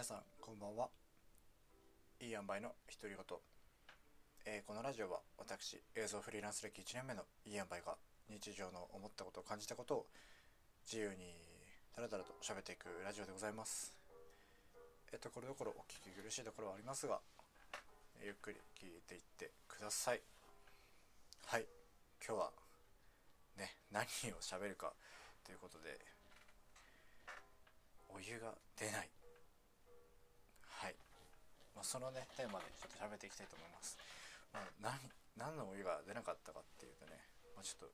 皆さんこんばんは。いい塩梅の独り言、えー、このラジオは私映像フリーランス歴1年目のいい塩梅が日常の思ったことを感じたことを自由にだらだらと喋っていくラジオでございます。えっ、とこれどころお聞き苦しいところはありますがゆっくり聞いていってください。はい。今日はね何を喋るかということでお湯が出ない、まあ、そのねテーマでちょっと喋っていきたいと思います、まあ、何何のお湯が出なかったかっていうとね、まあ、ちょっと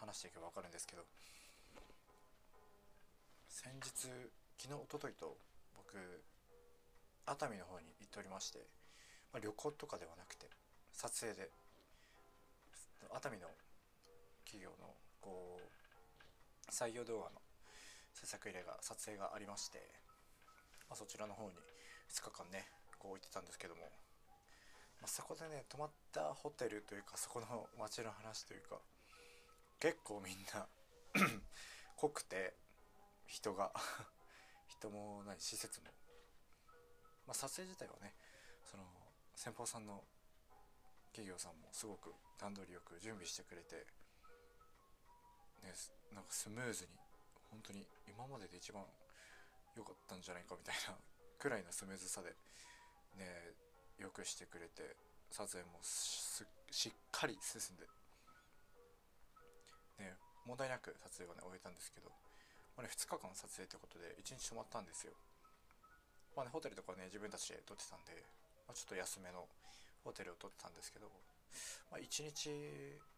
話していけば分かるんですけど先日昨日おとといと僕熱海の方に行っておりまして、まあ、旅行とかではなくて撮影で。熱海の企業のこう採用動画の制作入れが撮影がありまして、まあ、そちらの方に2日間ねこう行ってたんですけども、まあ、そこでね泊まったホテルというかそこの街の話というか結構みんな 濃くて人が 人も何施設も、まあ、撮影自体はねその先方さんの企業さんもすごく段取りよく準備してくれてねなんかスムーズに本当に今までで一番良かったんじゃないかみたいなくらいのスムーズさでねよくしてくれて撮影もしっかり進んでね問題なく撮影はね終えたんですけど、まあね、2日間撮影ということで1日泊まったんですよ。まあねホテルとかね自分たちで撮ってたんで、まあ、ちょっと安めのホテルを取ってたんですけど、まあ、1日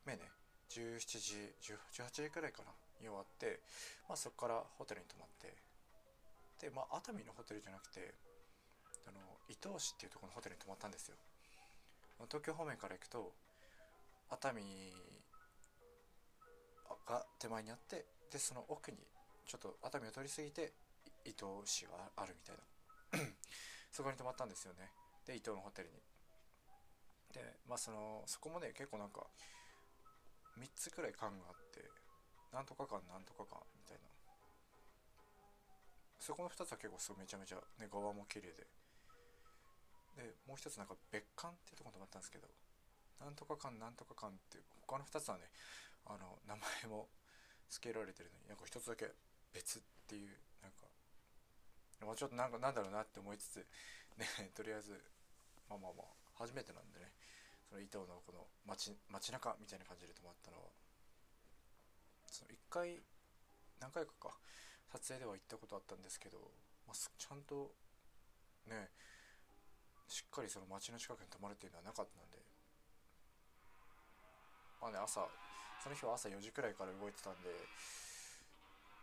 目ね17時18時くらいかなに終わって、まあ、そこからホテルに泊まってで、まあ、熱海のホテルじゃなくて伊東市っていうとこのホテルに泊まったんですよ。東京方面から行くと熱海が手前にあってでその奥にちょっと熱海を通り過ぎて伊東市があるみたいな。そこに泊まったんですよね。で伊東のホテルに。でまあそのそこもね結構なんか3つくらい館があってなんとか館なんとか館みたいな。そこの2つは結構すごいめちゃめちゃね側も綺麗で。でもう一つなんか別館っていうところに泊まったんですけどなんとか館なんとか館っていう他の2つはねあの名前も付けられてるのになんか1つだけ別っていうなんかまあちょっとなんかなんだろうなって思いつつねとりあえずまあまあまあ初めてなんでねその伊東のこの街街中みたいな感じで泊まったのはその1回何回かか撮影では行ったことあったんですけど、まあ、ちゃんとねしっかりその街の近くに泊まるっていうのはなかったんで。まあね朝その日は朝4時くらいから動いてたんで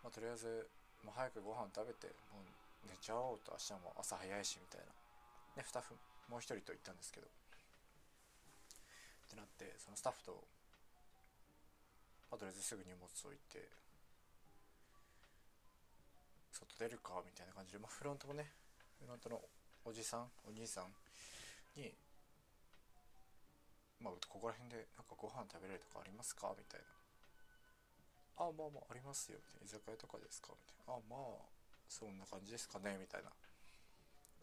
まあとりあえず、まあ、早くご飯食べてもう寝ちゃおうと明日も朝早いしみたいな。ねスタッフもう一人と行ったんですけど。ってなってそのスタッフと、まあ、とりあえずすぐ荷物置いて外出るかみたいな感じで、まあ、フロントもねフロントのおじさんお兄さんにまあここら辺でなんかご飯食べれるとかありますか？みたいな。ああまあまあありますよ。みたいな。居酒屋とかですか？みたいな。ああまあそんな感じですかね？みたいな。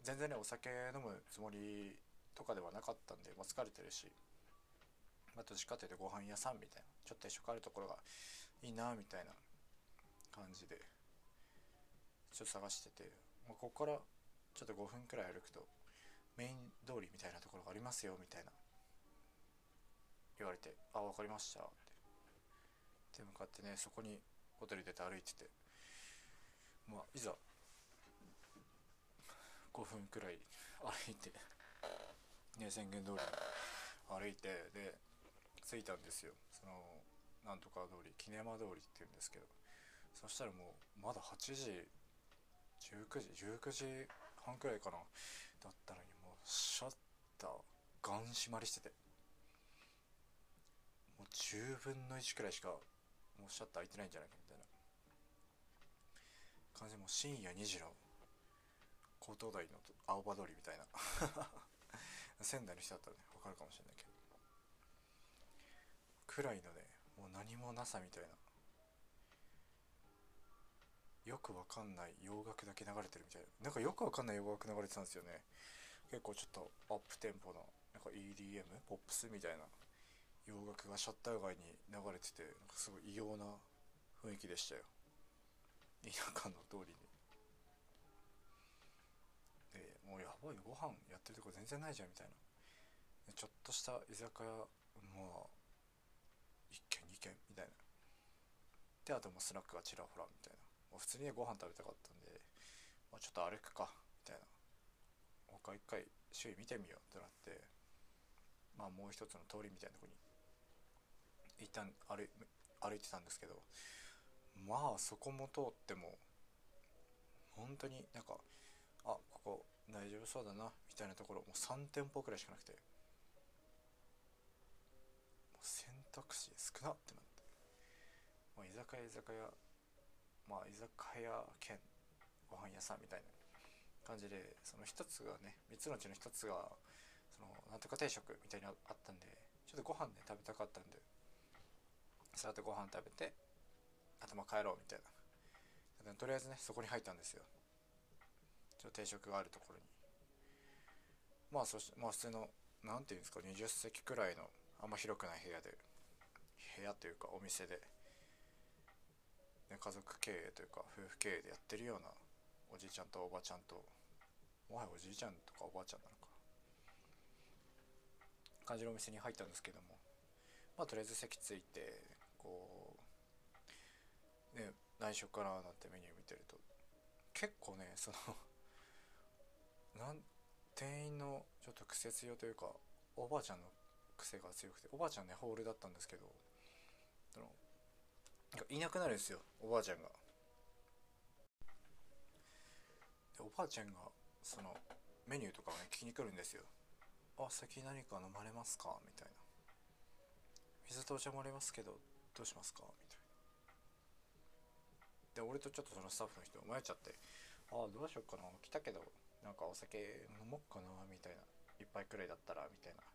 全然ねお酒飲むつもりとかではなかったんで、まあ、疲れてるし、まあ、どっちかというとご飯屋さんみたいな。ちょっと一緒あるところがいいなみたいな感じで。ちょっと探してて、まあ、ここからちょっと5分くらい歩くとメイン通りみたいなところがありますよみたいな言われて「あ分かりました」って。で向かってねそこにホテル出て歩いててまあいざ5分くらい歩いてね宣言通り歩いてで着いたんですよ。そのなんとか通りキネマ通りっていうんですけどそしたらもうまだ8時19時19時半くらいかな。だったのにもうシャッターガン閉まりしてて。もう10分の1くらいしかもうシャッター開いてないんじゃないかみたいな。感じでもう深夜2時の江東台の青葉通りみたいな。仙台の人だったらね分かるかもしれないけど。くらいのねもう何もなさみたいな。よくわかんない洋楽だけ流れてるみたいな。なんかよくわかんない洋楽流れてたんですよね。結構ちょっとアップテンポのなんか EDM ポップスみたいな洋楽がシャッター街に流れててなんかすごい異様な雰囲気でしたよ。田舎の通りに。でもうやばいご飯やってるとこ全然ないじゃんみたいな。ちょっとした居酒屋まあ1軒2軒みたいな。であともスナックがちらほらみたいな。普通にねご飯食べたかったんで、まあ、ちょっと歩くかみたいな。他一回周囲見てみようってなってまあもう一つの通りみたいなとこに一旦歩歩いてたんですけどまあそこも通っても本当になんかあここ大丈夫そうだなみたいなところもう3店舗くらいしかなくてもう選択肢少なってなってもう居酒屋居酒屋まあ居酒屋兼ご飯屋さんみたいな感じでその一つがね3つのうちの一つがそのなんとか定食みたいなのあったんでちょっとご飯ね食べたかったんでさてご飯食べて頭帰ろうみたいな。とりあえずねそこに入ったんですよ。ちょっと定食があるところに。まあそしてまあ普通の何ていうんですか20席くらいのあんま広くない部屋で。部屋というかお店で、ね、家族経営というか夫婦経営でやってるようなおじいちゃんとおばちゃんともはやおじいちゃんとかおばあちゃんなのか。感じのお店に入ったんですけども。まあとりあえず席ついてこうね内緒かななんてメニュー見てると結構ねそのなん店員のちょっと癖強というかおばあちゃんの癖が強くておばあちゃんねホールだったんですけどそのいなくなるんですよおばあちゃんが。でおばあちゃんがそのメニューとかをね聞きに来るんですよあ先何か飲まれますか？みたいな水とお茶もありますけどどうしますか？みたいな。で俺とちょっとそのスタッフの人迷っちゃってああどうしよっかな？来たけどなんかお酒飲もっかな？みたいな。一杯くらいだったらみたいな。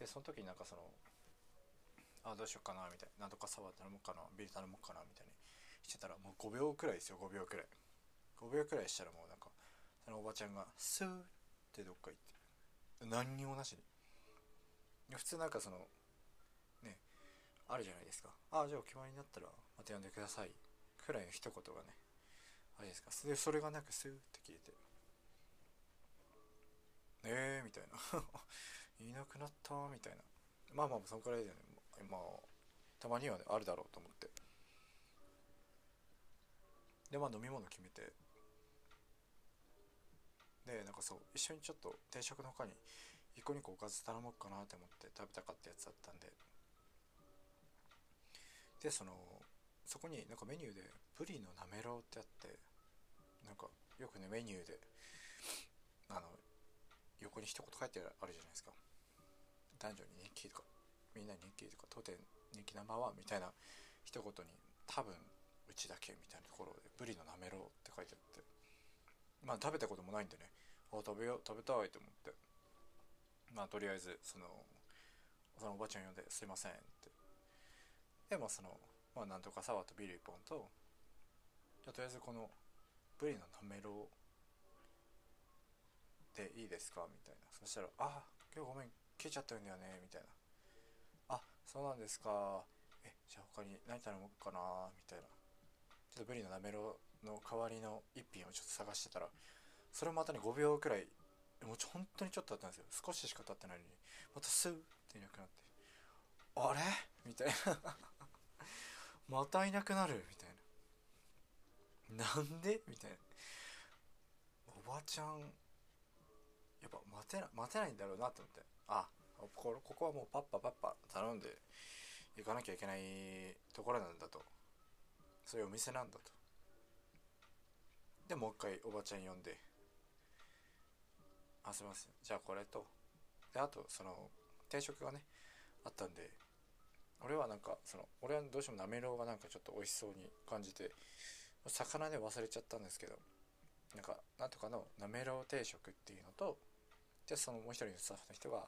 でその時になんかそのあどうしよっかなみたいななんとかサワー頼もうかなビール頼もうかなみたいに。してたらもう5秒くらいですよ。5秒くらい。5秒くらいしたらもうなんかそのおばちゃんがスーってどっか行って何にもなしに。普通なんかそのねあるじゃないですかああじゃあお決まりになったらまた呼んでくださいくらいの一言がねあれですか。でそれがなんかスーって消えてえーみたいな いなくなったみたいな。まあまあそのくらいでね。まあたまにはねあるだろうと思って。でまあ飲み物決めて。でなんかそう一緒にちょっと定食の他に一個二個おかず頼もうかなって思って食べたかったやつだったんで。でそのそこになんかメニューでブリのなめろうってあってなんかよくねメニューであの横に一言書いてあるじゃないですか。男女に人気とかみんな人気とか当店人気ナンバーワンみたいな一言に多分うちだけみたいなところでブリのなめろうって書いてあってまあ食べたこともないんでね。あ食べよう食べたいと思って。まあとりあえずそのそのおばちゃん呼んで「すいません」って。でもそのまあなんとかサワーとビール1本とじゃとりあえずこのブリのなめろうでいいですかみたいな。そしたら「あ今日ごめん消えちゃってるんだよね」みたいな「そうなんですか。えじゃあ他に何頼もうかな」みたいな。ちょっとブリのなめろうの代わりの一品をちょっと探してたら。それもまたね5秒くらい。もうちょ本当にちょっと経ったんですよ。少ししか経ってないのに。またスーっていなくなって。あれ？みたいな。またいなくなる。みたいな。なんで？みたいな。おばちゃん。やっぱ待てな待てないんだろうなと思って。あここはもうパッパパッパ頼んで行かなきゃいけないところなんだと。そういうお店なんだと。でもう一回おばちゃん呼んであすいません。じゃあこれと。であとその定食がねあったんで俺はなんかその俺はどうしてもなめろうがなんかちょっと美味しそうに感じて魚で忘れちゃったんですけどなんかなんとかのなめろう定食っていうのとでそのもう一人のスタッフの人が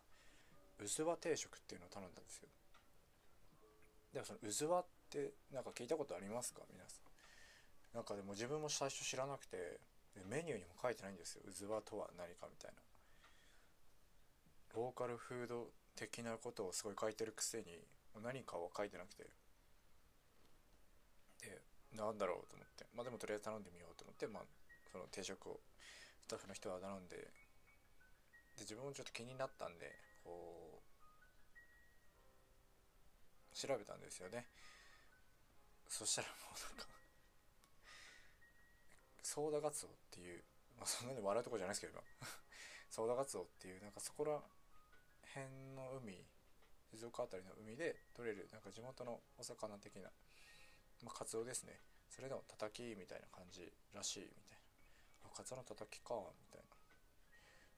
うずわ定食っていうのを頼んだんですよ。でもそのうずわってなんか聞いたことありますか？皆さん。なんかでも自分も最初知らなくてメニューにも書いてないんですよ。うずわとは何かみたいな。ローカルフード的なことをすごい書いてるくせに何かは書いてなくて。でなんだろうと思って。まあでもとりあえず頼んでみようと思ってまあその定食をスタッフの人は頼んで。で自分もちょっと気になったんでこう調べたんですよね。そしたらもうなんかソーダガツオっていう、まあ、そんなに笑うとこじゃないですけど今。ソーダガツオっていうなんかそこら辺の海静岡辺りの海で取れるなんか地元のお魚的な、まあ、カツオですね。それでもたたきみたいな感じらしいみたいな。あカツオのたたきかみたいな。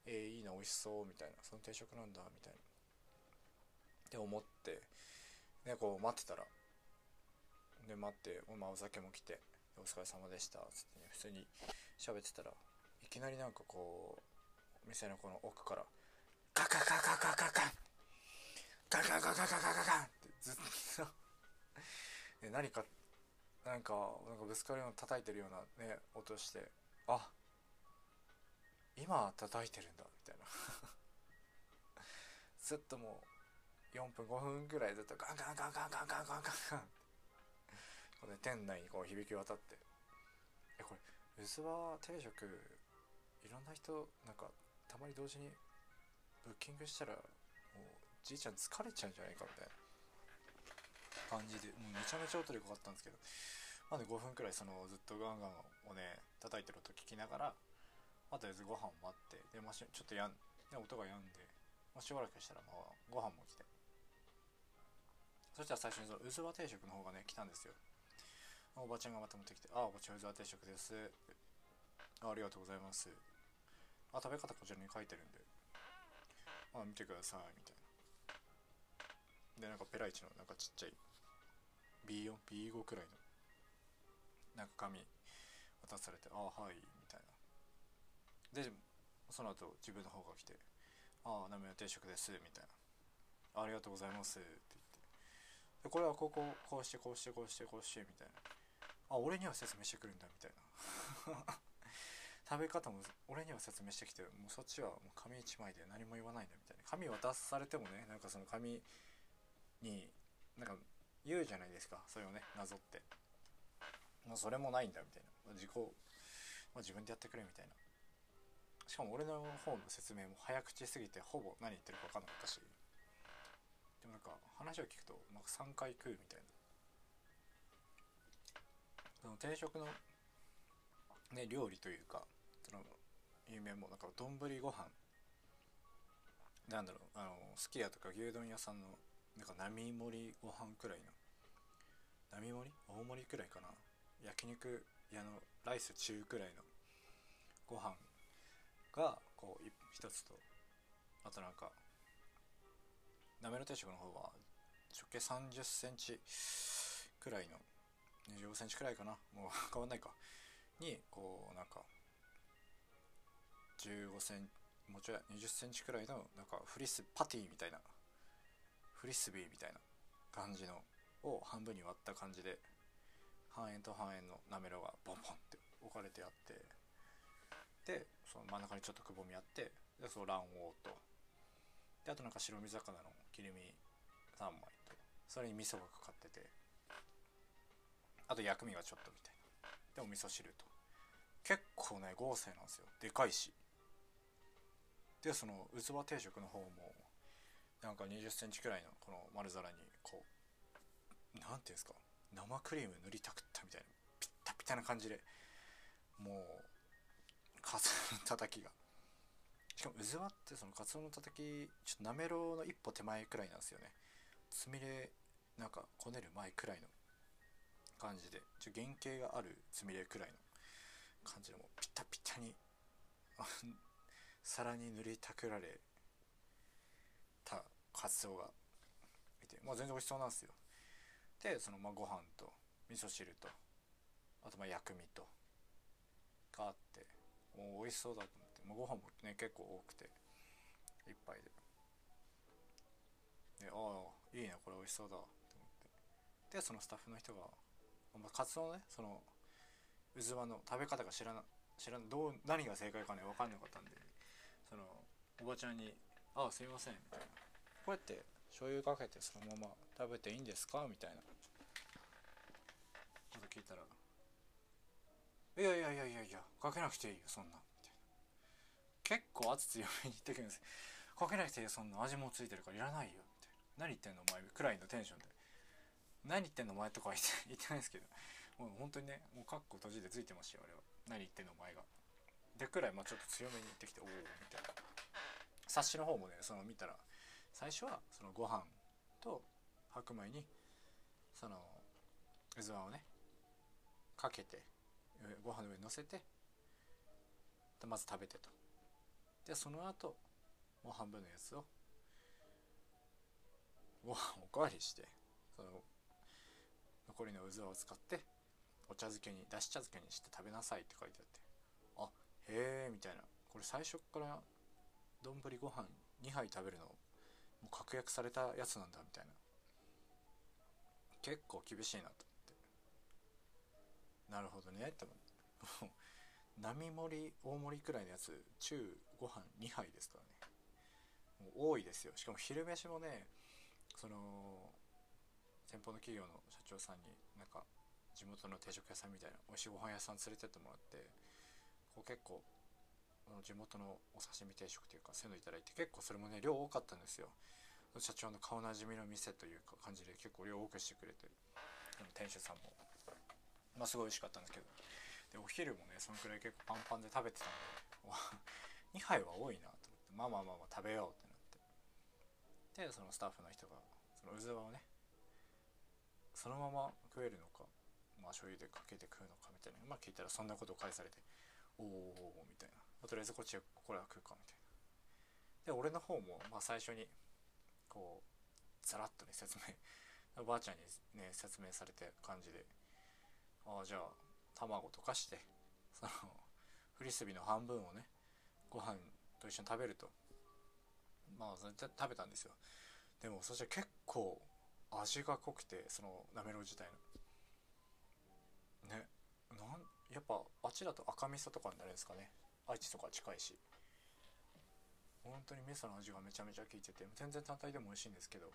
えー、いいな美味しそうみたいな。その定食なんだみたいな。って思ってねこう待ってたら。で待ってまあお酒も来てお疲れ様でした」つってね普通に喋ってたらいきなりなんかこう店のこの奥からガガガガガガガンガガガガガガガガンってずっと。何かなんかなんかぶつかるような叩いてるようなね音してあ今叩いてるんだみたいな。ずっともう4分5分ぐらいずっとガンガンガンガンガンガンガンガン。ガンこれ店内にこう響き渡って。えこれ薄葉定食いろんな人なんかたまに同時にブッキングしたらもうじいちゃん疲れちゃうんじゃないかみたいな。感じでもうめちゃめちゃ音でかかったんですけど。まだ5分くらいそのずっとガンガンをね叩いてる音聞きながらまあ、とりあえずご飯を待って。で、まあ、ちょっとやんで音が止んで、まあ、しばらくしたらまあご飯も来て。そしたら最初にそのうずわ定食の方がね来たんですよ。おばちゃんがまた持ってきて「あおばちゃんうずわ定食です」あ「りがとうございます」あ食べ方こちらに書いてるんで。あ見てくださいみたいな。でなんかペライチのなんかちっちゃい B4B5 くらいの。なんか紙渡されて「あはい」みたいな。でその後自分の方が来て「ああ鍋の定食です」みたいな「ありがとうございます」でこれはこうここうしてこうしてこうしてこうしてみたいな。あ俺には説明してくるんだみたいな。食べ方も俺には説明してきてもうそっちはもう紙一枚で何も言わないんだみたいな。紙渡されてもねなんかその紙になんか言うじゃないですか。それをねなぞって。もうそれもないんだみたいな。自己、まあ、自分でやってくれみたいな。しかも俺の方の説明も早口すぎてほぼ何言ってるか分かんなかったし。もなんか話を聞くとなんか3回食うみたいな。その定食のね料理というかその有名もなんか丼ご飯。なんだろうあのすき家とか牛丼屋さんのなんか並盛りご飯くらいの並盛り？大盛りくらいかな？焼肉屋のライス中くらいのご飯がこう一つとあとなんかなめろ定食の方は直径3 0センチくらいの25センチくらいかな。もう 変わんないか。にこうなんか15センもちょい20センチくらいのなんかフリスパティみたいなフリスビーみたいな感じのを半分に割った感じで半円と半円のなめろがボンボンって置かれてあってでその真ん中にちょっとくぼみあってでその卵黄とであとなんか白身魚の切り身3枚とそれに味噌がかかっててあと薬味がちょっとみたいな。でお味噌汁と。結構ね豪勢なんですよ。でかいし。でそのうつば定食の方もなんか2 0センチくらいのこの丸皿にこう何ていうんですか生クリーム塗りたくったみたいなピッタピタな感じでもうカツオのたたきが。しかもうずわってそのカツオのたたきちょっとなめろうの一歩手前くらいなんですよね。つみれなんかこねる前くらいの感じで。ちょ原型があるつみれくらいの感じでもうピタピタに 皿に塗りたくられたカツオがいてまあ全然美味しそうなんですよ。でそのまあご飯と味噌汁とあとまあ薬味とがあってもう美味しそうだと、まあ、ご飯もね結構多くて一杯で。でああいいねこれ美味しそうだと思って。でそのスタッフの人がま、カツオのねそのうずわの食べ方が知らな知らんどう何が正解かね分かんなかったんでそのおばちゃんに「ああすいません」みたいな「こうやって醤油かけてそのまま食べていいんですか?」みたいな。こと聞いたら「いやいやいやいやいやかけなくていいよそん」な。結構圧強めに言ってくるんです。かけなくていいよそんな味もついてるから。いらないよ。みたいな何言ってんのお前。くらいのテンションで。何言ってんのお前とか言って言ってないですけど。もう本当にねもうカッコ閉じてついてましたよ俺は。何言ってんのお前が。でくらいまあちょっと強めに言ってきておおみたいな。冊子の方もねその見たら最初はそのご飯と白米にそのうずわをねかけてご飯の上に乗せてでまず食べてと。でその後もう半分のやつをご飯おかわりしてその残りのうずわを使ってお茶漬けにだし茶漬けにして食べなさいって書いてあってあへえみたいな。これ最初から丼ご飯2杯食べるのもう確約されたやつなんだみたいな。結構厳しいなと思って。なるほどねって思って。並盛り大盛りくらいのやつ中ご飯2杯ですからね。もう多いですよ。しかも昼飯もねその先方の企業の社長さんになんか地元の定食屋さんみたいな美味しいご飯屋さん連れてってもらってこう結構地元のお刺身定食というかそういうのいただいて結構それもね量多かったんですよ。社長の顔なじみの店というか感じで結構量多くしてくれて店主さんも。まあすごい美味しかったんですけど。でお昼もねそのくらい結構パンパンで食べてたんで2杯は多いなと思って。まあまあまあまあ食べようってなって。でそのスタッフの人がそのうずわをねそのまま食えるのかまあ醤油でかけて食うのかみたいな。まあ聞いたらそんなことを返されておおみたいな。まとりあえずこっちはこれは食うかみたいな。で俺の方もまあ最初にこうザラッとね説明 おばあちゃんにね説明されて感じでああじゃあ卵溶かしてそのフリスビーの半分をねご飯と一緒に食べると。まあ食べたんですよ。でもそして結構味が濃くてそのなめろう自体の。ね。なんやっぱあっちだと赤味噌とかになるんですかね。愛知とか近いし。本当に味噌の味がめちゃめちゃ効いてて全然単体でも美味しいんですけど。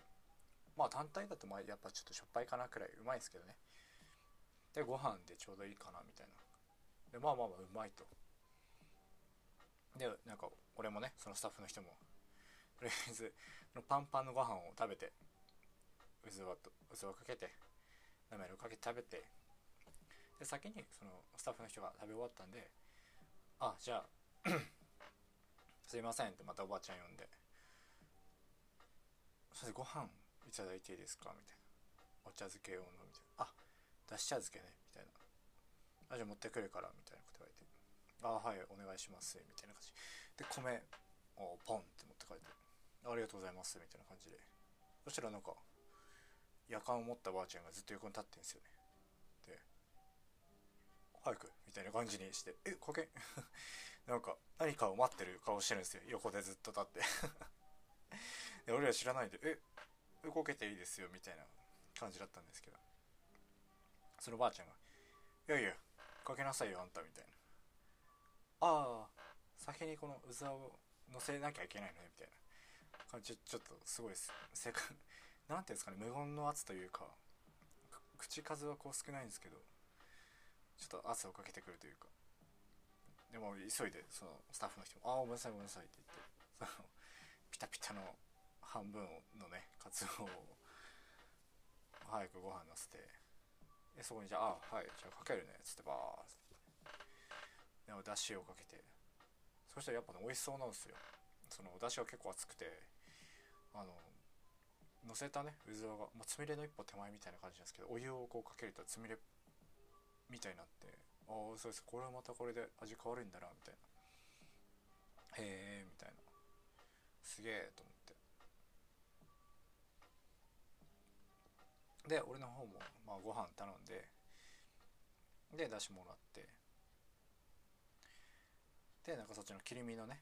まあ単体だとまあやっぱちょっとしょっぱいかなくらいうまいですけどね。でご飯でちょうどいいかなみたいな。でまあまあまあうまいと。でなんか俺もねそのスタッフの人もとりあえずパンパンのご飯を食べてうずわとうずわかけてなめろかけて食べてで先にそのスタッフの人が食べ終わったんで「あじゃあ すいません」ってまたおばあちゃん呼んで「それご飯いただいていいですか?」みたいな「お茶漬け用の」みたいな「あだし茶漬けね」みたいな「あじゃあ持ってくるから」みたいなこ「あはいお願いします」みたいな感じ。で米をポンって持って帰って「ありがとうございます」みたいな感じで。そしたらなんか夜間を持ったばあちゃんがずっと横に立ってんですよね。で「早く」みたいな感じにして「えかけ なんか何かを待ってる顔してるんですよ。横でずっと立って。で俺は知らないで「え動けていいですよ」みたいな感じだったんですけど。そのばあちゃんが「いやいやかけなさいよあんた」みたいな「ああ先にこのうざを乗せなきゃいけないのね」みたいな感じちょっとすごいですせかなんていうんですかね無言の圧というか口数はこう少ないんですけどちょっと圧をかけてくるというか。でも急いでそのスタッフの人も「ああごめんなさいごめんなさい」って言ってそのピタピタの半分のねカツオを早くご飯のせてそこにじゃあ「あはいじゃあかけるね」っつってバーッでおだしをかけて。そしたらやっぱね美味しそうなんですよ。そのおだしが結構熱くてあの乗せたねうずわが、まあ、つみれの一歩手前みたいな感じなんですけどお湯をこうかけるとつみれみたいになってああそうです。これはまたこれで味変わるんだなみたいな。へえみたいな。すげえと思って。で俺の方も、まあ、ご飯頼んででだしもらって。でなんかそっちの切り身のね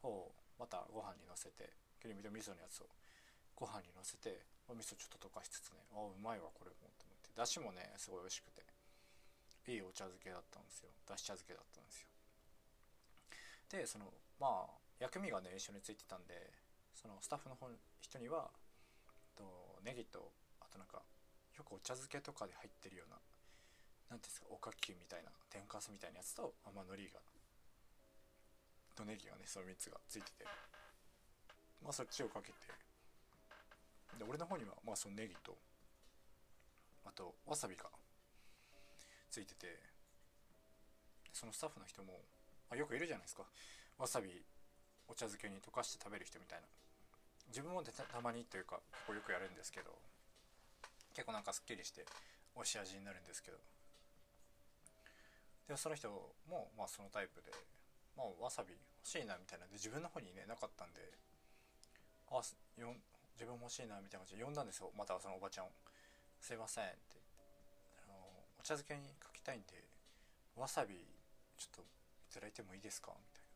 方をまたご飯にのせて切り身と味噌のやつをご飯にのせてお味噌ちょっと溶かしつつねあうまいわこれもと思って。だしもねすごい美味しくていいお茶漬けだったんですよ。だし茶漬けだったんですよ。でそのまあ薬味がね一緒についてたんでそのスタッフの方人にはとネギとあとなんかよくお茶漬けとかで入ってるような何ていうんですかおかきみたいな天かすみたいなやつとまあ海苔がとネギがねその3つがついてて。まあそっちをかけて。で俺の方にはまあそのネギとあとわさびがついてて。そのスタッフの人も、まあ、よくいるじゃないですか。わさびお茶漬けに溶かして食べる人みたいな。自分もたまにというか結構よくやるんですけど。結構なんかすっきりして美味しい味になるんですけど。でその人もまあそのタイプで、まあ、わさび欲しいなみたいなで自分の方にねなかったんであよ自分も欲しいなみたいな感じで呼んだんですよ。またそのおばちゃん。を「すいません」って。あの「お茶漬けにかけたいんでわさびちょっといただいてもいいですか?」みたいな。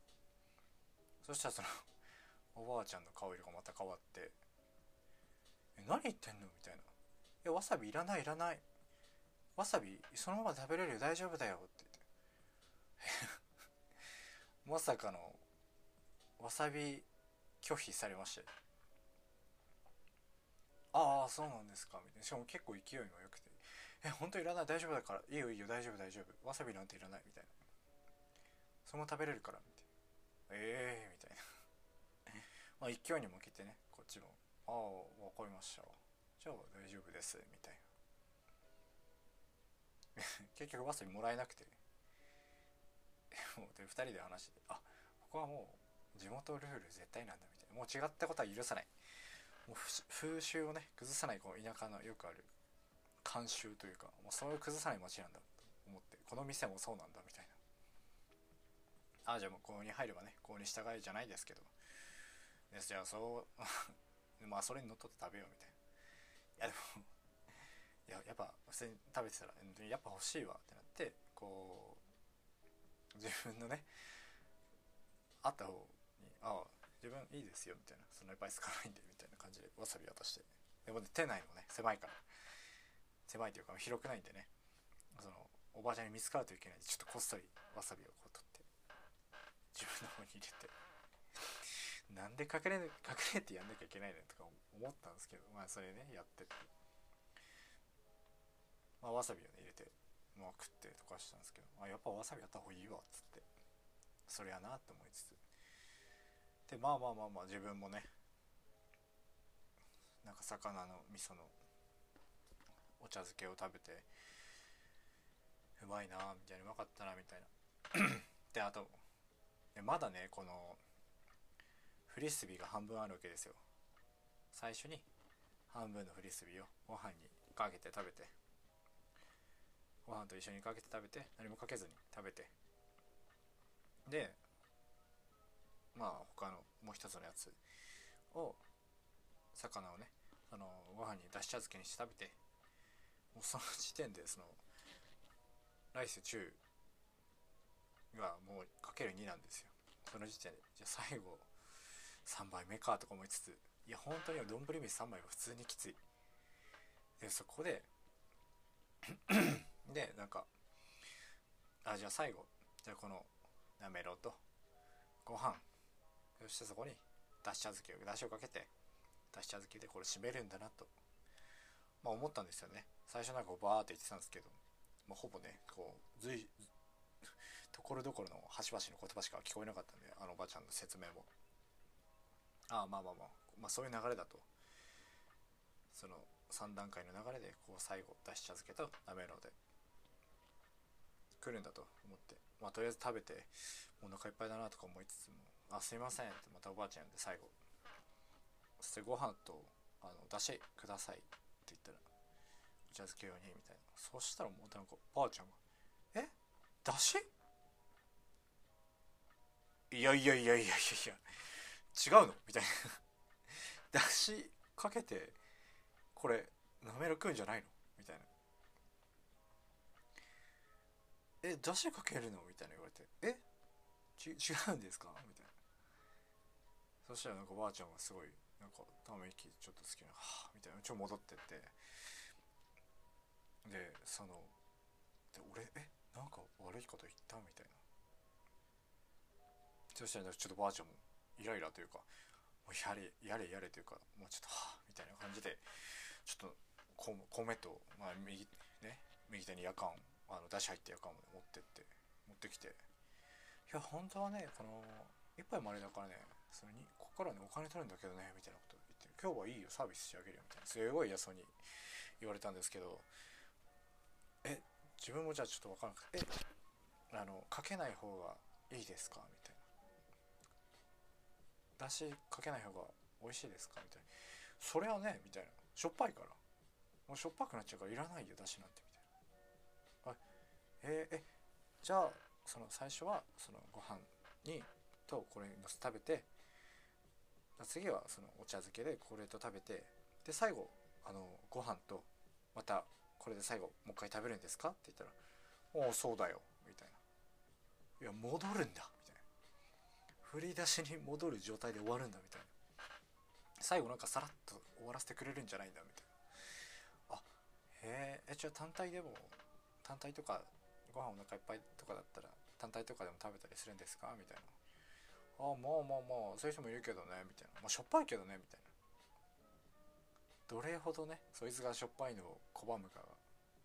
そしたらその おばあちゃんの顔色がまた変わって「え何言ってんの?」みたいな「えわさびいらないいらない。わさびそのまま食べれるよ。大丈夫だよ」って言って。まさかのわさび拒否されましてああそうなんですか。みたいな。しかも結構勢いが良くて。え本当いらない。大丈夫だから。いいよいいよ。大丈夫大丈夫。わさびなんていらない。みたいな。そのまま食べれるから。みたいな。ええー、みたいな。まあ勢いに負けてね。こっちも。ああ分かりました。じゃあ大丈夫です。みたいな。結局わさびもらえなくて。で2人で話してあここはもう地元ルール絶対なんだみたいな。もう違ったことは許さない。もう風習をね崩さないこの田舎のよくある慣習というかもうそれを崩さない街なんだと思って。この店もそうなんだみたいな。あじゃあもうここに入ればねここに従いじゃないですけど。でじゃあそう まあそれにのっとって食べようみたいな。いやでも いややっぱ普通に食べてたらやっぱ欲しいわってなってこう自分のねあった方にああ自分いいですよみたいなそんなにいっぱい使わないんでみたいな感じでわさび渡して。でも、ね、店内もね狭いから。狭いというか広くないんでね。そのおばあちゃんに見つかるといけないんでちょっとこっそりわさびをこう取って自分の方に入れて。なんで隠れ隠れてやんなきゃいけないのとか思ったんですけどまあそれねやってて。まあわさびをね入れて。まあ食ってとかしたんですけどあやっぱわさびやった方がいいわっつって。それやなって思いつつ。でまあまあまあまあ自分もねなんか魚の味噌のお茶漬けを食べてうまいなみたいなうまかったなみたいな。であとまだねこのフリスビーが半分あるわけですよ。最初に半分のフリスビーをご飯にかけて食べてご飯と一緒にかけて食べて何もかけずに食べて。でまあ他のもう一つのやつを魚をねあのご飯にだし茶漬けにして食べてもうその時点でその来世中がもうかける2なんですよ。その時点でじゃあ最後3杯目かとか思いつついや本当に丼飯3杯は普通にきつい。でそこででなんかあじゃあ最後じゃあこのなめろうと。ご飯。そしてそこにだし茶漬けをだしをかけてだし茶漬けでこれ締めるんだなと。まあ思ったんですよね。最初なんかバーって言ってたんですけど、まあ、ほぼねこう随ところどころの端々の言葉しか聞こえなかったんであのおばちゃんの説明も。ああまあまあまあまあそういう流れだと。その3段階の流れでこう最後だし茶漬けとなめろうで。来るんだと思って。まあとりあえず食べてお腹いっぱいだなとか思いつつもあすいません」ってまたおばあちゃん呼んで最後。そしてご飯とあの出汁くださいって言ったらお茶漬け用にみたいな。そしたらもうなんかばあちゃんが「え？出汁？いやいやいやいやいやいや違うの?」みたいな。出汁かけてこれなめろ食うんじゃないの？みたいな「え出汁かけるの?」みたいな言われて「え？ち違うんですか?」みたいな。そしたらなんかおばあちゃんがすごいなんかため息ちょっと好きな「はあ」みたいな。ちょ戻ってって。でそので俺え？なんか悪いこと言った？みたいな。そしたらちょっとばあちゃんもイライラというかもうやれやれやれというかもうちょっとはあみたいな感じでちょっと米と、まあ、右ね？右手に夜間あの出し入った夜間を持ってって。持ってきて。いや本当はねこの一杯もあれだからねそれにここからねお金取るんだけどねみたいなこと言って今日はいいよサービスしてあげるよみたいな。すごい嫌そうに言われたんですけどえ自分もじゃあちょっと分からなくてえあのかけない方がいいですか？みたいな。だしかけない方が美味しいですか？みたいな。それはねみたいな。しょっぱいから。もうしょっぱくなっちゃうからいらないよだしなんて。えー、えじゃあその最初はそのご飯にとこれのせて食べて次はそのお茶漬けでこれと食べてで最後あのご飯とまたこれで最後もう一回食べるんですか？って言ったら「おおそうだよ」みたいな「いや戻るんだ」みたいな。振り出しに戻る状態で終わるんだ。みたいな。最後なんかさらっと終わらせてくれるんじゃないんだ。みたいな。あへえじゃあ単体でも単体とかご飯お腹いっぱいとかだったら単体とかでも食べたりするんですか？みたいな。ああまあまあまあそういう人もいるけどね。みたいな。まあしょっぱいけどね。みたいな。どれほどねそいつがしょっぱいのを拒むかが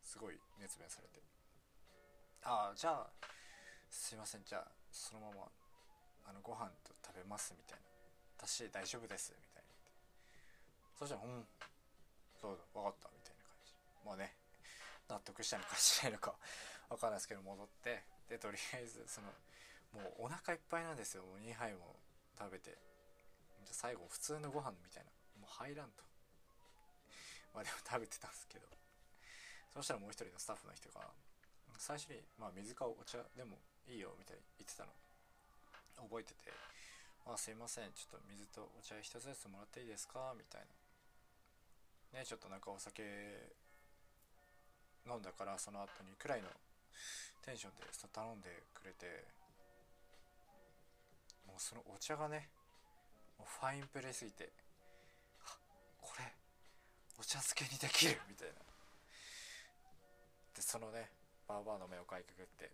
すごい熱弁されて。ああじゃあすいません。じゃあそのままあのご飯と食べます。みたいな。私大丈夫です。みたいな。そしたら「うん。そうだ分かった」みたいな感じ。まあね。納得したのかしないのか。分かんないですけど戻ってでとりあえずそのもうお腹いっぱいなんですよ。もう2杯も食べて。最後普通のご飯みたいな。もう入らんと。まあでも食べてたんですけど。そしたらもう一人のスタッフの人が最初に、まあ、水かお茶でもいいよみたいに言ってたの。覚えてて「あすいません。ちょっと水とお茶一つずつもらっていいですか?」みたいな。ねちょっとなんかお酒飲んだからその後にくらいのテンションで頼んでくれてもうそのお茶がねもうファインプレーすぎてこれお茶漬けにできるみたいな。でそのねバーバーの目をかいくぐって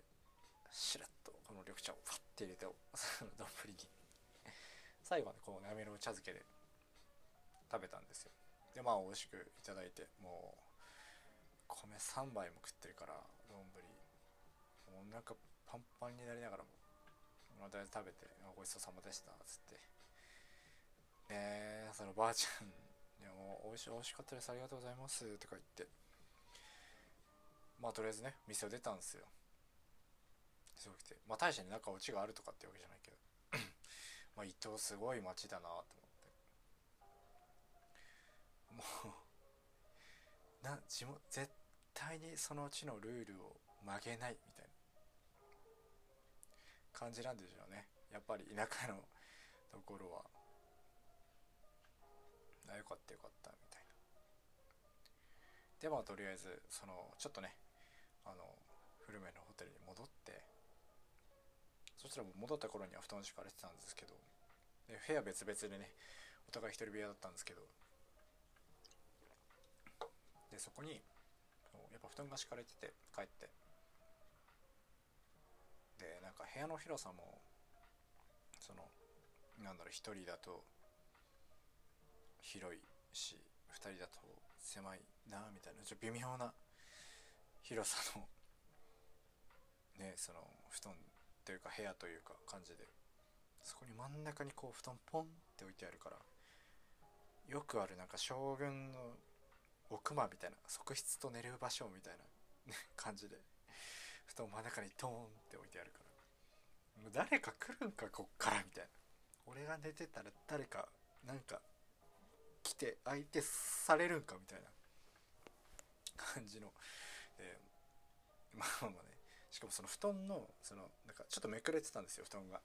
しらっとこの緑茶をファッて入れてその丼に。最後はねこのなめろう茶漬けで食べたんですよ。でまあ美味しくいただいてもう米3杯も食ってるから丼。もうなんかパンパンになりながらもとりあえず食べて「ごちそうさまでした」っつって。ねそのばあちゃん「いやも美味しい美味しかったですありがとうございます」とか言って。まあとりあえずね店を出たんですよ。すごくて。まあ大してに中落ちがあるとかってわけじゃないけど。まあ伊東すごい街だなと思って。もうな地元絶対にその地のルールを曲げないみたいな。感じなんでしょうね。やっぱり田舎のところは。あよかったよかったみたいな。でまあとりあえずそのちょっとねあの古めのホテルに戻ってそしたら戻った頃には布団敷かれてたんですけどで部屋別々でねお互い一人部屋だったんですけどでそこにやっぱ布団が敷かれてて帰ってでなんか部屋の広さもそのなんだろう1人だと広いし2人だと狭いなみたいなちょっと微妙な広さのねその布団というか部屋というか感じでそこに真ん中にこう布団ポンって置いてあるからよくあるなんか将軍の奥間みたいな側室と寝る場所みたいな 感じで布団真ん中にトーンって置いてあるから。誰か来るんかこっからみたいな。俺が寝てたら誰かなんか来て相手されるんかみたいな感じのでまあまあね。しかもその布団のそのなんかちょっとめくれてたんですよ布団が。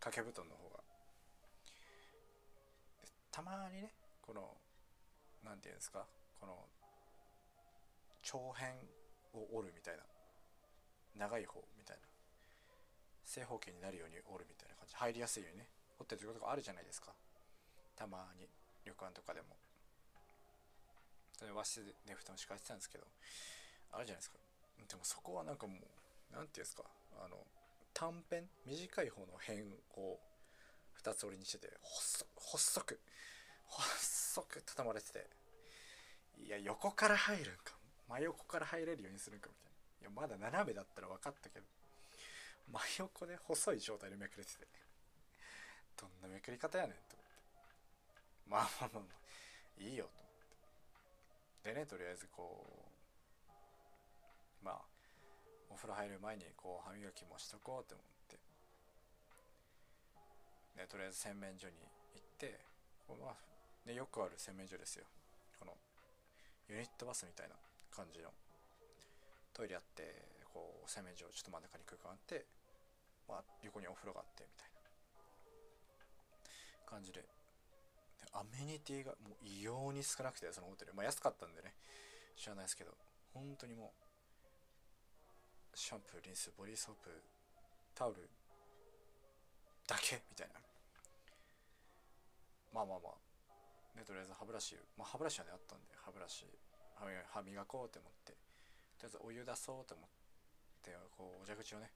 掛け布団の方が。たまにねこの何て言うんですかこの長辺を折るみたいな。長い方みたいな。正方形になるように折るみたいな感じ。入りやすいようにね。折ってるところがあるじゃないですか。たまに旅館とかでも。和室で布団敷かれてたんですけど。あるじゃないですか。でもそこはなんかもうなんていうんですか。あの短編？短い方の辺を2つ折りにしてて細細く細く畳まれてて。いや横から入るんか。真横から入れるようにするんかみたいな。やまだ斜めだったら分かったけど真横で細い状態でめくれててどんなめくり方やねんと思って。まあまあまあまあいいよと思って。でねとりあえずこうまあお風呂入る前にこう歯磨きもしとこうって思って。ねとりあえず洗面所に行ってまあねよくある洗面所ですよ。このユニットバスみたいな感じの。トイレあってこう洗面所ちょっと真ん中に空間あってまあ横にお風呂があってみたいな。感じで。アメニティがもう異様に少なくてそのホテル。まあ安かったんでね。知らないですけど。本当にもうシャンプーリンスボディーソープタオルだけみたいな。まあまあまあ。ねとりあえず歯ブラシまあ歯ブラシはねあったんで歯ブラシ歯磨こうって思って。りあえずお湯出そうと思ってこうお蛇口をね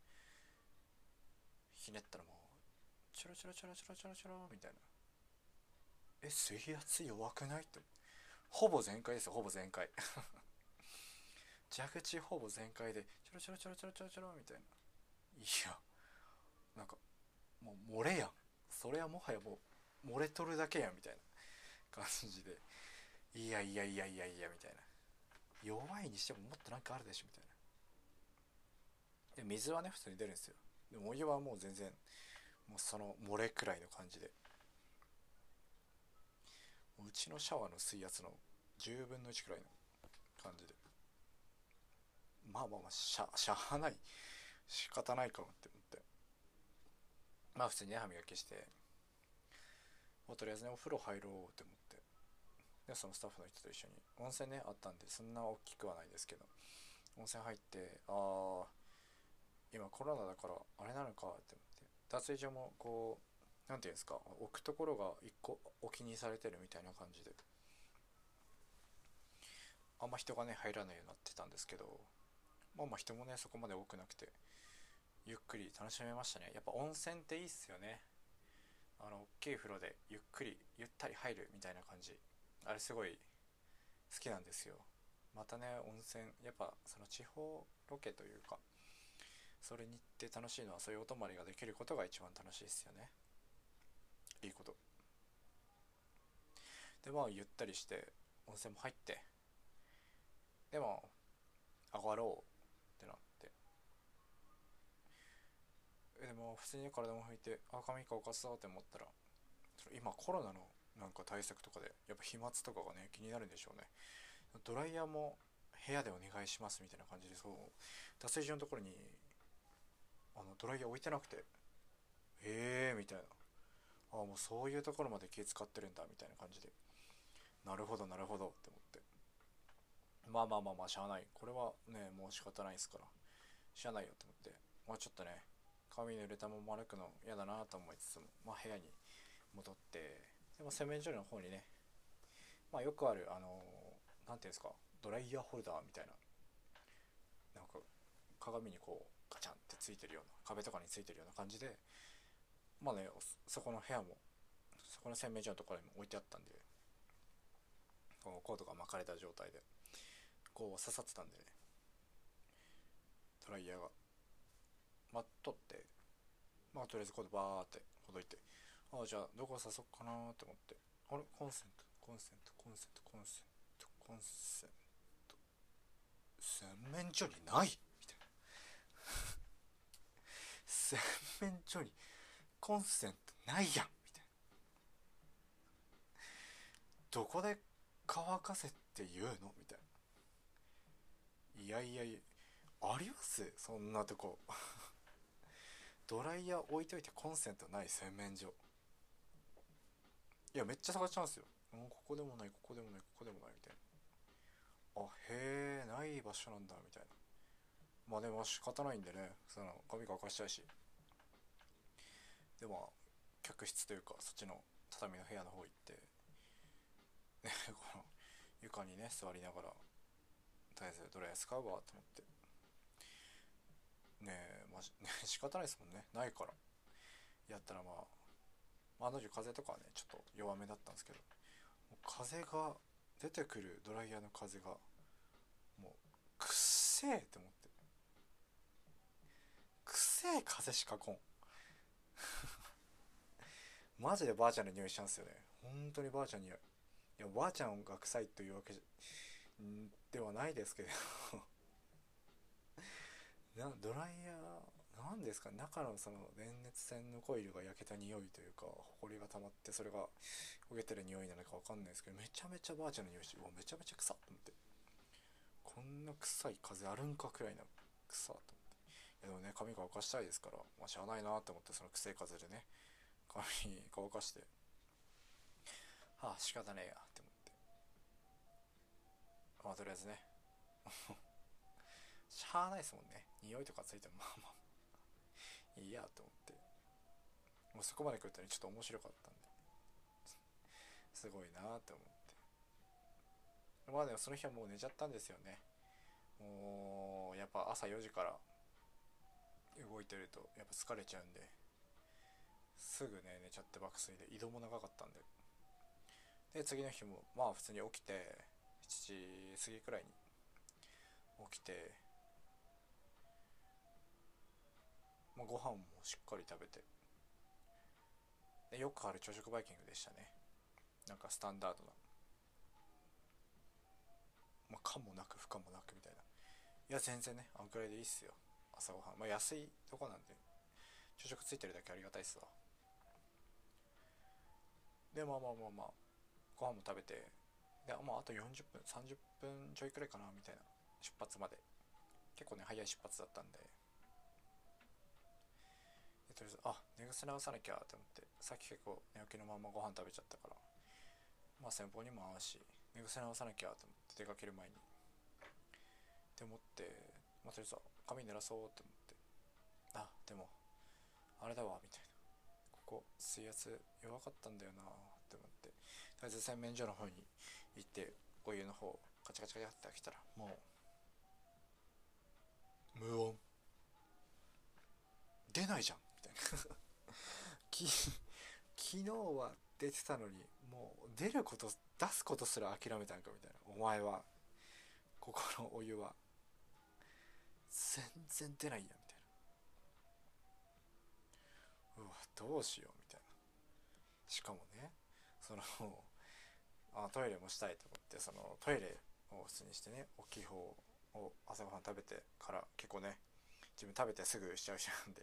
ひねったらもうチョロチョロチョロチョロチョロチョロみたいな。え水圧弱くないってほぼ全開ですよほぼ全開。蛇口ほぼ全開でチョロチョロチョロチョロチョロチョロみたいな。いやなんかもう漏れやん。それはもはやもう漏れとるだけやんみたいな感じで。いやいやいやいやいやみたいな。弱いにしてももっとなんかあるでしょみたいな。で水はね普通に出るんですよ。でもお湯はもう全然もうその漏れくらいの感じで。うちのシャワーの水圧の10分の1くらいの感じで。まあまあまあしゃしゃあない仕方ないかもって思って。まあ普通にね歯磨きして。もうとりあえずねお風呂入ろうって思って。でそのスタッフの人と一緒に。温泉ねあったんでそんな大きくはないですけど。温泉入ってああ今コロナだからあれなのかって思って。脱衣所もこう何て言うんですか置くところが一個お気にされてるみたいな感じで。あんま人がね入らないようになってたんですけど。まあまあ人もねそこまで多くなくてゆっくり楽しめましたね。やっぱ温泉っていいっすよね。あの大きい風呂でゆっくりゆったり入るみたいな感じ。あれすごい好きなんですよ。またね温泉やっぱその地方ロケというかそれに行って楽しいのはそういうお泊りができることが一番楽しいですよね。いいこと。でまあゆったりして温泉も入ってでも上がろうってなって。でも普通に体も拭いてあ髪かおかそうって思ったら今コロナのなんか対策とかでやっぱ飛沫とかがね気になるんでしょうね。ドライヤーも部屋でお願いしますみたいな感じでそう脱衣所のところにあのドライヤー置いてなくてへえみたいな。あもうそういうところまで気使ってるんだみたいな感じで。なるほどなるほどって思って。まあまあまあまあしゃあない。これはねもう仕方ないですから。しゃあないよって思って。まあちょっとね髪濡れたまま歩くの嫌だなと思いつつもまあ部屋に戻ってでも洗面所の方にねまあよくあるあの何ていうんですかドライヤーホルダーみたいななんか鏡にこうガチャンってついてるような壁とかについてるような感じでまあねそこの部屋もそこの洗面所のところにも置いてあったんでこのコードが巻かれた状態でこう刺さってたんでねドライヤーがまあ取ってまあとりあえずコードバーってほどいてああじゃあどこ刺そうかなと思って。あれ？コンセントコンセントコンセントコンセントコンセント。洗面所にない？みたいな。洗面所にコンセントないやん！みたいな。どこで乾かせって言うの？みたいな。いやいやいやあります？そんなとこ。ドライヤー置いといてコンセントない洗面所。いやめっちゃ探しちゃうんですよ。もうここでもないここでもないここでもないみたいな。あへえない場所なんだみたいな。まあでも仕方ないんでねその髪乾かしたいし。でまあ客室というかそっちの畳の部屋の方行ってね この床にね座りながらとりあえずドライヤー使うわと思って。ねえ、まじ、ね、仕方ないですもんね。ないから。やったらまあまあ、の女風とかはねちょっと弱めだったんですけど風が出てくるドライヤーの風がもうくっせえって思って。くっせえ風しかこん。マジでばあちゃんの匂いしたんですよね。本当にばあちゃんの匂いいやばあちゃんが臭いというわけではないですけど。なドライヤー何ですか？中のその電熱線のコイルが焼けた匂いというか埃が溜まってそれが焦げてる匂いなのか分かんないですけどめちゃめちゃばあちゃんの匂いしてうわめちゃめちゃ臭っと思って。こんな臭い風あるんかくらいな臭っと思って。いやでもね髪乾かしたいですからまあしゃあないなって思ってその臭い風でね髪乾かして。はあ仕方ねえやって思って。まあとりあえずね。しゃあないですもんね。匂いとかついてもまあまあ。いいやと思って。もうそこまで来るとねちょっと面白かったんで。すごいなって思って。まあでもその日はもう寝ちゃったんですよね。もうやっぱ朝4時から動いてるとやっぱ疲れちゃうんで。すぐね寝ちゃって爆睡で移動も長かったんで。で次の日もまあ普通に起きて7時過ぎくらいに起きてまあ、ご飯もしっかり食べて。でよくある朝食バイキングでしたね。なんかスタンダードな。まあ可もなく不可もなくみたいな。いや全然ねあんくらいでいいっすよ。朝ごはん。まあ安いとこなんで。朝食ついてるだけありがたいっすわ。でまあまあまあまあご飯も食べて。でまああと40分30分ちょいくらいかなみたいな。出発まで。結構ね早い出発だったんで。とりあえずあ寝癖直さなきゃって思ってさっき結構寝起きのままご飯食べちゃったからまあ先方にも合うし寝癖直さなきゃと思って出かける前に。って思ってまあとりあえず髪濡らそうって思って。あでもあれだわみたいな。ここ水圧弱かったんだよなって思って。とりあえず洗面所の方に行ってお湯の方カチャカチャカチャって開けたらもう無音。出ないじゃん。き昨日は出てたのにもう出ること出すことすら諦めたんかみたいな。お前はここのお湯は全然出ないやみたいな。うわどうしようみたいな。しかもねそのあトイレもしたいと思ってそのトイレを普通にしてね大きい方を朝ごはん食べてから結構ね自分食べてすぐしちゃう人なんで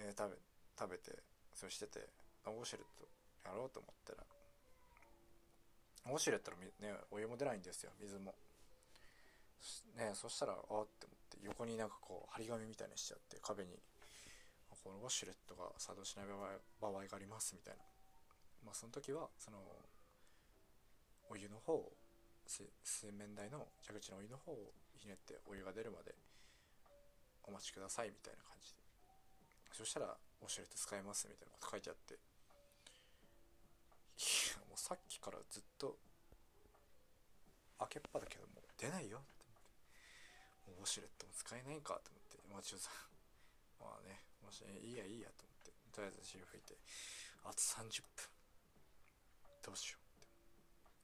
えー、食べ食べてそれしててウォシュレットやろうと思ったらウォシュレットの、ね、お湯も出ないんですよ水も。ねそしたらあって思って横になんかこう張り紙みたいにしちゃって壁にこのウォシュレットが作動しない場合がありますみたいな。まあその時はそのお湯の方を洗面台の蛇口のお湯の方をひねってお湯が出るまでお待ちくださいみたいな感じで。そしたらおしゃれて使えますみたいなこと書いてあって。いやもうさっきからずっと開けっぱだけどもう出ないよって思って。もうウォシュレットも使えないかと思って。まあちょっとまあねもしいいやいいやと思って。とりあえず尻拭いて。あと30分どうしようって。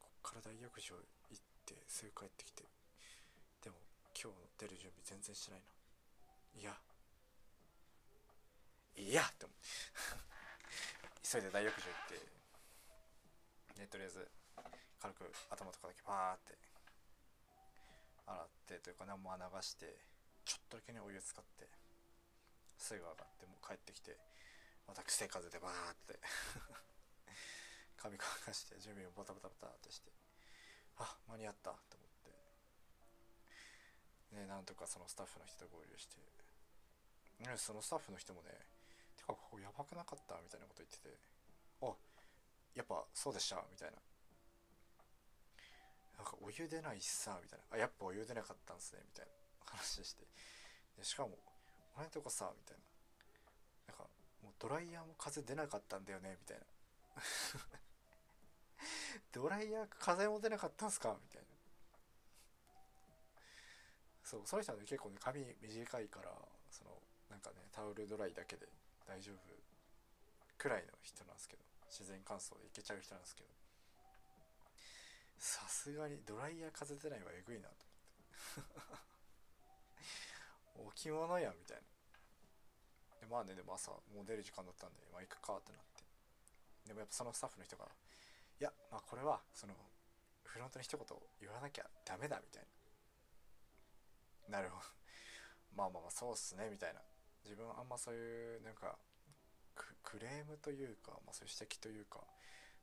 こっから大浴場行ってすぐ帰ってきて。でも今日出る準備全然してないな。いやいやって思って 急いで大浴場行ってでとりあえず軽く頭とかだけパーって洗ってというか何も流してちょっとだけねお湯使ってすぐ上がってもう帰ってきてまた癖風でバーって 髪乾かして準備をバタバタバタってしてあ間に合ったと思って。ねなんとかそのスタッフの人と合流してそのスタッフの人もねかここやばくなかったみたいなこと言っててあやっぱそうでしたみたいな。なんかお湯出ないしさみたいな。あやっぱお湯出なかったんすねみたいな話して。でしかもお前んとこさみたいな。なんかもうドライヤーも風出なかったんだよねみたいな。ドライヤー風も出なかったんすかみたいな。そうその人はね結構ね髪短いからそのなんかねタオルドライだけで大丈夫くらいの人なんですけど自然乾燥でいけちゃう人なんですけど。さすがにドライヤー風出ないはえぐいなと。思って置物やみたいな。でまあねでも朝もう出る時間だったんでまあ行くかってなって。でもやっぱそのスタッフの人がいやまあこれはそのフロントに一言言わなきゃダメだみたいな。なるほど。まあまあまあそうっすねみたいな。自分あんまそういうなんかクレームというか、まあ、そういう指摘というか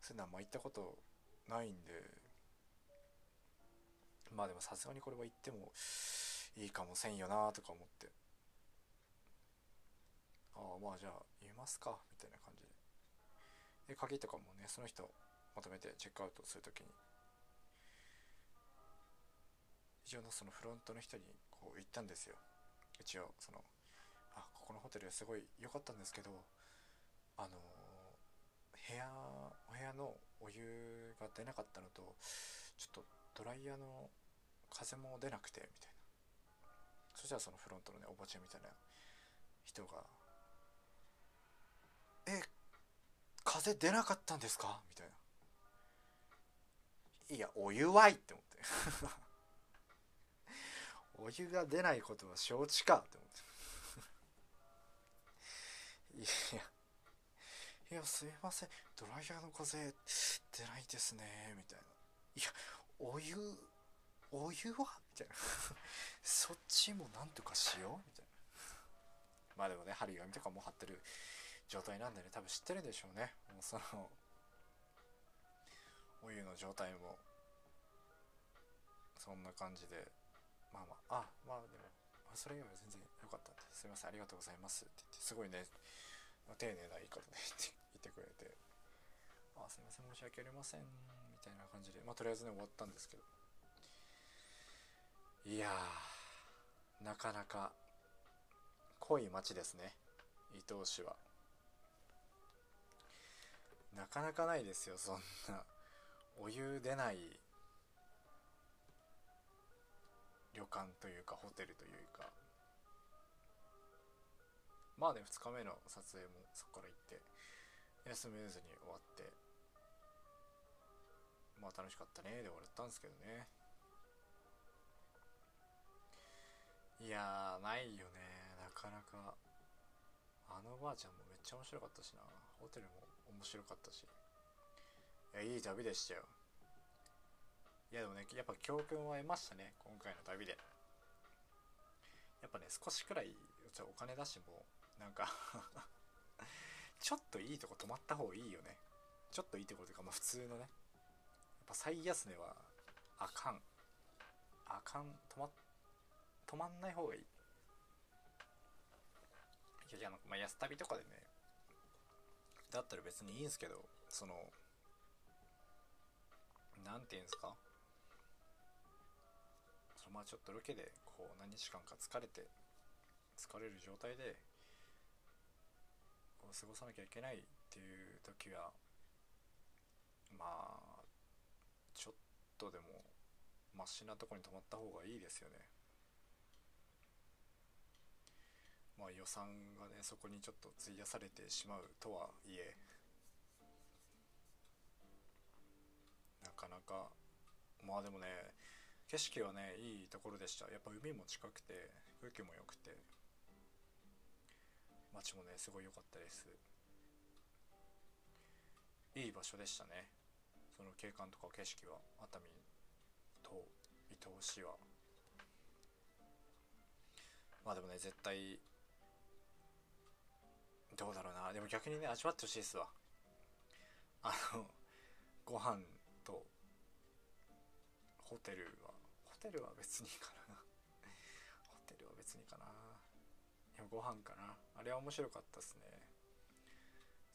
そういうのはまあ言ったことないんでまあでもさすがにこれは言ってもいいかもせんよなとか思って。ああまあじゃあ言いますかみたいな感じで。で鍵とかもねその人まとめてチェックアウトするときに。一応のそのフロントの人にこう言ったんですよ。一応そのこのホテルすごい良かったんですけどあの部屋お部屋のお湯が出なかったのとちょっとドライヤーの風も出なくてみたいな。そしたらそのフロントのねおばちゃんみたいな人が「え風出なかったんですか?」みたいな「いやお湯はい」って思って お湯が出ないことは承知か？って思って。いやいやすいません。ドライヤーの風出ないですね。みたいな。いやお湯お湯は？みたいな。そっちもなんとかしよう？みたいな。まあでもね針紙とかも貼ってる状態なんでね多分知ってるでしょうね。もうそのお湯の状態もそんな感じで。まあまああまあでも。それ以外は全然良かったんですいませんありがとうございますって言ってすごいね丁寧な言い方で 言ってくれてあすいません申し訳ありませんみたいな感じでまあとりあえずね終わったんですけど。いやなかなか濃い街ですね伊東市は。なかなかないですよそんなお湯出ない旅館というかホテルというか。まあね2日目の撮影もそこから行って休めずに終わって。まあ楽しかったねで終わったんですけどね。いやないよね。なかなか。あのおばあちゃんもめっちゃ面白かったしな。ホテルも面白かったし。いやいい旅でしたよ。いやでもねやっぱ教訓は得ましたね今回の旅で。やっぱね少しくらいお金出してもなんか ちょっといいとこ泊まった方がいいよね。ちょっといいところというかまあ普通のね。やっぱ最安値はあかん。あかん泊ま泊まんない方がいい。いやあの、まあ、安旅とかでねだったら別にいいんすけどその何て言うんですか？まあちょっとロケでこう何日間か疲れて疲れる状態でこう過ごさなきゃいけないっていう時はまあちょっとでもマシなとこに泊まった方がいいですよね。まあ予算がねそこにちょっと費やされてしまうとはいえなかなかまあでもね景色はねいいところでした。やっぱ海も近くて空気も良くて。街もねすごい良かったです。いい場所でしたね。その景観とか景色は熱海と伊東市は。まあでもね絶対どうだろうな。でも逆にね味わってほしいですわ。あのご飯とホテルはテルは別にいいかな。ホテルは別にかな。でもご飯かな。あれは面白かったっすね。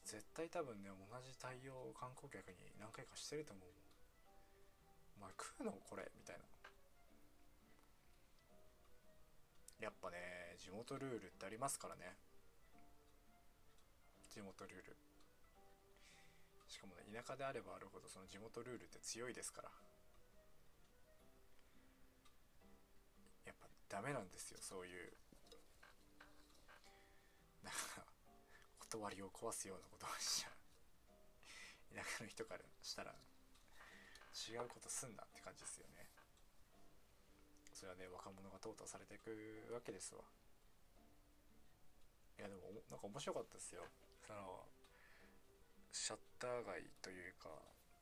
絶対多分ね同じ対応を観光客に何回かしてると思うお前食うのこれみたいな。やっぱね地元ルールってありますからね。地元ルール。しかもね田舎であればあるほどその地元ルールって強いですから。ダメなんですよそういう。断りを壊すようなことをしちゃう。田舎の人からしたら違うことすんなって感じですよね。それはね若者が淘汰されていくわけですわ。いやでもなんか面白かったですよ。そのシャッター街というか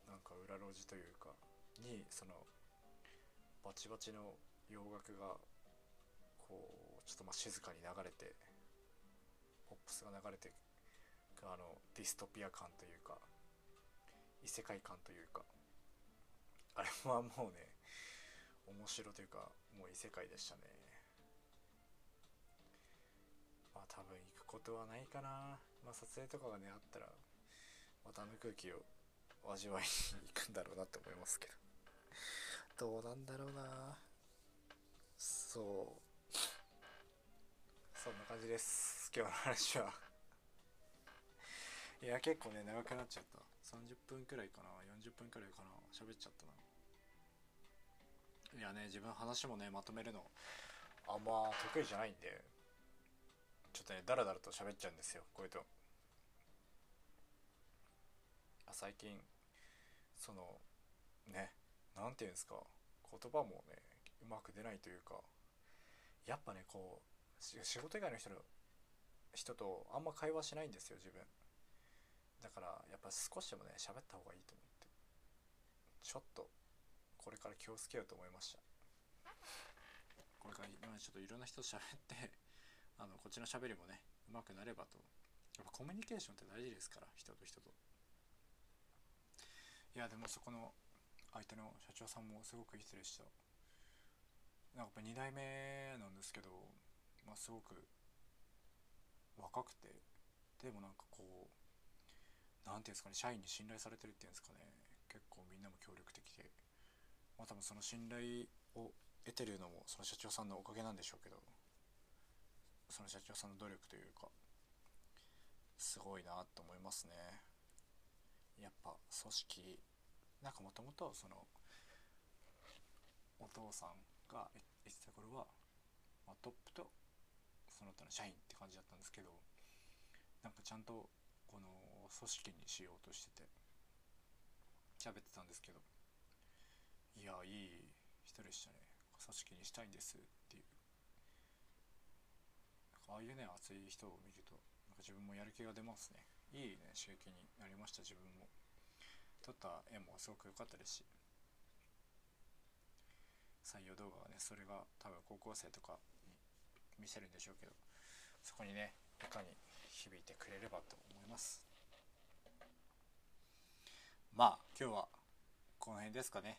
なんか裏路地というかにそのバチバチの洋楽がこうちょっとまあ静かに流れてポップスが流れてあのディストピア感というか異世界感というかあれはもうね面白というかもう異世界でしたね。まあ多分行くことはないかな。まあ撮影とかがねあったらまたあの空気を味わいに行くんだろうなって思いますけど。どうなんだろうな。そう。そんな感じです。今日の話は。いや結構ね長くなっちゃった。30分くらいかな。40分くらいかな。喋っちゃったな。いやね自分話もねまとめるのあんま得意じゃないんでちょっとねダラダラと喋っちゃうんですよこういうと。あ最近そのね何て言うんですか。言葉もねうまく出ないというか。やっぱねこう仕事以外の人の人とあんま会話しないんですよ自分。だからやっぱ少しでもね喋った方がいいと思って。ちょっとこれから気をつけようと思いました。これから今ちょっといろんな人と喋って あのこっちの喋りもねうまくなればと。やっぱコミュニケーションって大事ですから人と人と。いやでもそこの相手の社長さんもすごくいい人でした。なんかやっぱ2代目なんですけど、まあ、すごく若くてでもなんかこう何ていうんですかね社員に信頼されてるっていうんですかね結構みんなも協力的で。まあ多分その信頼を得てるのもその社長さんのおかげなんでしょうけどその社長さんの努力というかすごいなと思いますね。やっぱ組織なんかもともとそのお父さんが言ってた頃は、まあ、トップとその他の社員って感じだったんですけどなんかちゃんとこの組織にしようとしてて喋ってたんですけどいやいい人でしたね。組織にしたいんですっていう。ああいうね熱い人を見るとなんか自分もやる気が出ますね。いいね刺激になりました自分も。撮った絵もすごく良かったですし。採用動画はねそれが多分高校生とか見せるんでしょうけどそこにねいかに響いてくれればと思います。まあ今日はこの辺ですかね。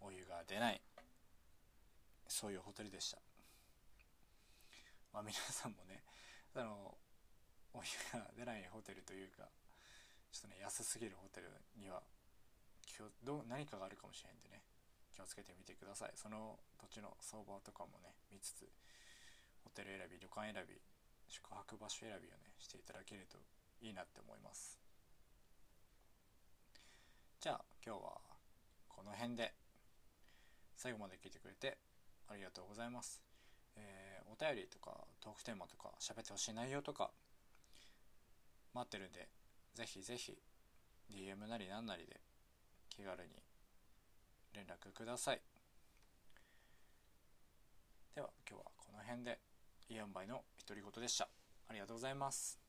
お湯が出ない。そういうホテルでした。まあ皆さんもねあのお湯が出ないホテルというかちょっとね安すぎるホテルには今日ど何かがあるかもしれんでね気をつけてみてください。その土地の相場とかもね見つつホテル選び旅館選び宿泊場所選びをねしていただけるといいなって思います。じゃあ今日はこの辺で最後まで聞いてくれてありがとうございます、えー、お便りとかトークテーマとか喋ってほしい内容とか待ってるんでぜひぜひ DM なりななりで気軽に連絡ください。では今日はこの辺で。イアンバイの独り言でした。ありがとうございます。